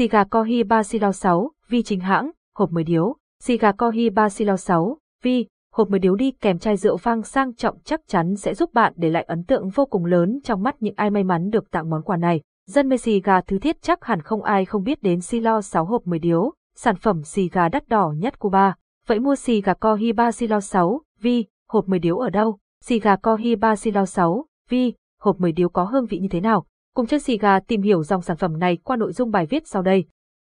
Xì gà Kohi Basilo 6, vi chính hãng, hộp 10 điếu. Xì gà Kohi Basilo 6, vi, hộp 10 điếu đi kèm chai rượu vang sang trọng chắc chắn sẽ giúp bạn để lại ấn tượng vô cùng lớn trong mắt những ai may mắn được tặng món quà này. Dân mê xì gà thứ thiết chắc hẳn không ai không biết đến Silo 6 hộp 10 điếu, sản phẩm xì gà đắt đỏ nhất Cuba. Vậy mua xì gà Kohi Basilo 6, vi, hộp 10 điếu ở đâu? Xì gà Kohi Basilo 6, vi, hộp 10 điếu có hương vị như thế nào? Cùng chân xì gà tìm hiểu dòng sản phẩm này qua nội dung bài viết sau đây.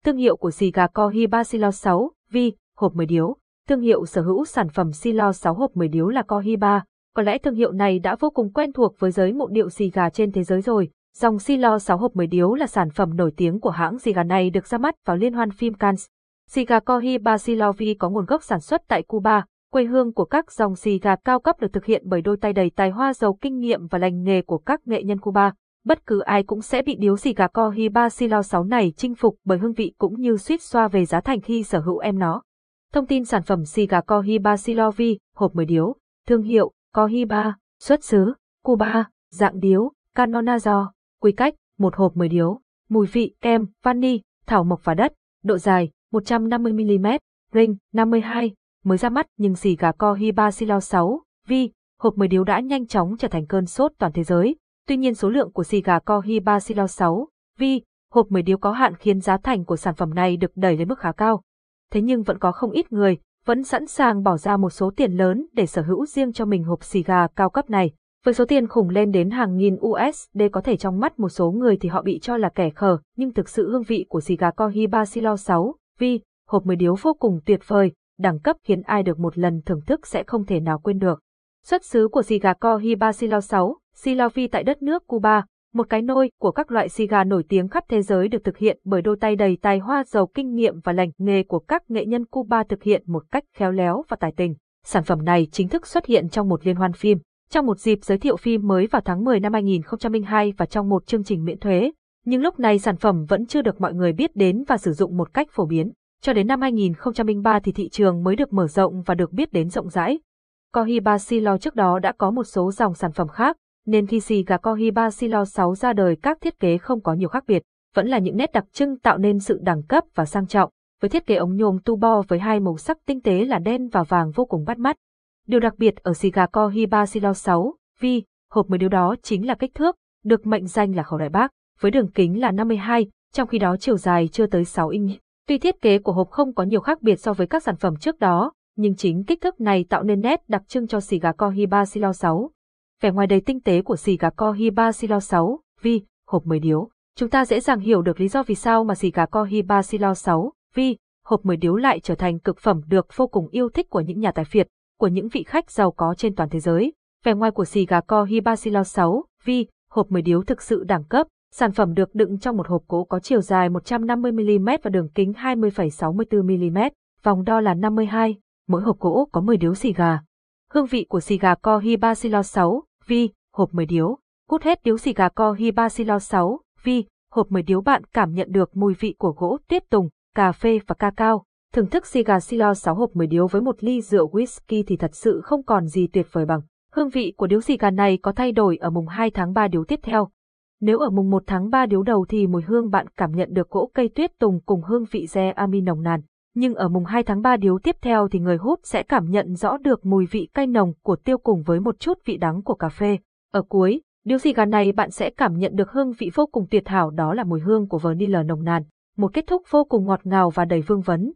Thương hiệu của xì gà Kohi Basilo 6, vi, hộp 10 điếu. Thương hiệu sở hữu sản phẩm Silo 6 hộp 10 điếu là Kohiba. Có lẽ thương hiệu này đã vô cùng quen thuộc với giới mộ điệu xì gà trên thế giới rồi. Dòng Silo 6 hộp 10 điếu là sản phẩm nổi tiếng của hãng xì gà này được ra mắt vào liên hoan phim Cannes. Xì gà Cohiba Silovi có nguồn gốc sản xuất tại Cuba, quê hương của các dòng xì gà cao cấp được thực hiện bởi đôi tay đầy tài hoa giàu kinh nghiệm và lành nghề của các nghệ nhân Cuba. Bất cứ ai cũng sẽ bị điếu xì gà Cohiba Silo 6 này chinh phục bởi hương vị cũng như suýt xoa về giá thành khi sở hữu em nó. Thông tin sản phẩm xì gà Cohiba vi, hộp 10 điếu, thương hiệu, Cohiba, xuất xứ, Cuba, dạng điếu, Canonazzo, quy cách, một hộp 10 điếu, mùi vị, kem, vani, thảo mộc và đất, độ dài, 150mm, ring, 52, mới ra mắt nhưng xì gà Cohiba Silo 6, vi, hộp 10 điếu đã nhanh chóng trở thành cơn sốt toàn thế giới. Tuy nhiên số lượng của xì gà Cohiba Silo 6, vi, hộp 10 điếu có hạn khiến giá thành của sản phẩm này được đẩy lên mức khá cao thế nhưng vẫn có không ít người, vẫn sẵn sàng bỏ ra một số tiền lớn để sở hữu riêng cho mình hộp xì gà cao cấp này. Với số tiền khủng lên đến hàng nghìn USD có thể trong mắt một số người thì họ bị cho là kẻ khờ, nhưng thực sự hương vị của xì gà Cohiba Silo 6, vi, hộp 10 điếu vô cùng tuyệt vời, đẳng cấp khiến ai được một lần thưởng thức sẽ không thể nào quên được. Xuất xứ của xì gà Cohiba Silo 6, Silo Vi tại đất nước Cuba, một cái nôi của các loại si gà nổi tiếng khắp thế giới được thực hiện bởi đôi tay đầy tài hoa giàu kinh nghiệm và lành nghề của các nghệ nhân Cuba thực hiện một cách khéo léo và tài tình. Sản phẩm này chính thức xuất hiện trong một liên hoan phim, trong một dịp giới thiệu phim mới vào tháng 10 năm 2002 và trong một chương trình miễn thuế. Nhưng lúc này sản phẩm vẫn chưa được mọi người biết đến và sử dụng một cách phổ biến. Cho đến năm 2003 thì thị trường mới được mở rộng và được biết đến rộng rãi. Cohiba Silo trước đó đã có một số dòng sản phẩm khác, nên khi xì gà Cohiba Silo 6 ra đời các thiết kế không có nhiều khác biệt, vẫn là những nét đặc trưng tạo nên sự đẳng cấp và sang trọng, với thiết kế ống nhôm tubo với hai màu sắc tinh tế là đen và vàng vô cùng bắt mắt. Điều đặc biệt ở xì gà Cohiba Silo 6, vi, hộp mới điều đó chính là kích thước, được mệnh danh là khẩu đại bác, với đường kính là 52, trong khi đó chiều dài chưa tới 6 inch. Tuy thiết kế của hộp không có nhiều khác biệt so với các sản phẩm trước đó, nhưng chính kích thước này tạo nên nét đặc trưng cho xì gà Cohiba Silo 6 vẻ ngoài đầy tinh tế của xì gà Cohiba Silo 6, vi, hộp 10 điếu. Chúng ta dễ dàng hiểu được lý do vì sao mà xì gà Cohiba Silo 6, vi, hộp 10 điếu lại trở thành cực phẩm được vô cùng yêu thích của những nhà tài phiệt, của những vị khách giàu có trên toàn thế giới. Vẻ ngoài của xì gà Cohiba Silo 6, vi, hộp 10 điếu thực sự đẳng cấp. Sản phẩm được đựng trong một hộp gỗ có chiều dài 150mm và đường kính 20,64mm, vòng đo là 52, mỗi hộp gỗ có 10 điếu xì gà. Hương vị của xì gà Cohiba Silo 6, vi, hộp 10 điếu. Hút hết điếu xì gà Cohiba Silo 6, vi, hộp 10 điếu bạn cảm nhận được mùi vị của gỗ tuyết tùng, cà phê và ca cao. Thưởng thức xì gà Silo 6 hộp 10 điếu với một ly rượu whisky thì thật sự không còn gì tuyệt vời bằng. Hương vị của điếu xì gà này có thay đổi ở mùng 2 tháng 3 điếu tiếp theo. Nếu ở mùng 1 tháng 3 điếu đầu thì mùi hương bạn cảm nhận được gỗ cây tuyết tùng cùng hương vị re ami nồng nàn nhưng ở mùng 2 tháng 3 điếu tiếp theo thì người hút sẽ cảm nhận rõ được mùi vị cay nồng của tiêu cùng với một chút vị đắng của cà phê. Ở cuối, điếu xì gà này bạn sẽ cảm nhận được hương vị vô cùng tuyệt hảo đó là mùi hương của vanilla nồng nàn, một kết thúc vô cùng ngọt ngào và đầy vương vấn.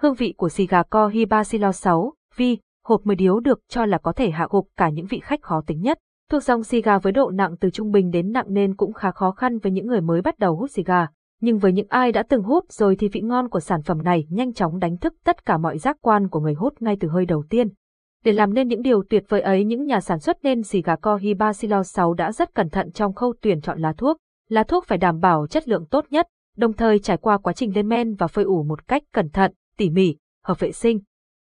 Hương vị của xì gà Cohiba Silo 6, vi, hộp 10 điếu được cho là có thể hạ gục cả những vị khách khó tính nhất. Thuộc dòng xì gà với độ nặng từ trung bình đến nặng nên cũng khá khó khăn với những người mới bắt đầu hút xì gà nhưng với những ai đã từng hút rồi thì vị ngon của sản phẩm này nhanh chóng đánh thức tất cả mọi giác quan của người hút ngay từ hơi đầu tiên. Để làm nên những điều tuyệt vời ấy những nhà sản xuất nên xì gà Cohiba Silo 6 đã rất cẩn thận trong khâu tuyển chọn lá thuốc. Lá thuốc phải đảm bảo chất lượng tốt nhất, đồng thời trải qua quá trình lên men và phơi ủ một cách cẩn thận, tỉ mỉ, hợp vệ sinh.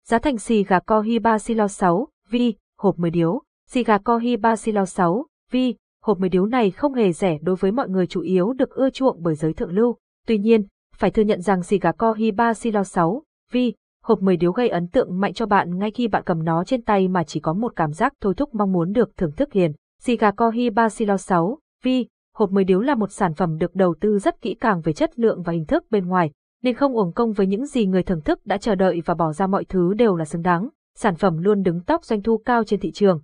Giá thành xì gà Cohiba Silo 6, vi, hộp 10 điếu. Xì gà Cohiba Silo 6, vi, hộp mười điếu này không hề rẻ đối với mọi người chủ yếu được ưa chuộng bởi giới thượng lưu. Tuy nhiên, phải thừa nhận rằng xì gà Cohiba Silo 6, vi, hộp mười điếu gây ấn tượng mạnh cho bạn ngay khi bạn cầm nó trên tay mà chỉ có một cảm giác thôi thúc mong muốn được thưởng thức hiền. Xì gà Cohiba Silo 6, vi, hộp 10 điếu là một sản phẩm được đầu tư rất kỹ càng về chất lượng và hình thức bên ngoài, nên không uổng công với những gì người thưởng thức đã chờ đợi và bỏ ra mọi thứ đều là xứng đáng. Sản phẩm luôn đứng top doanh thu cao trên thị trường.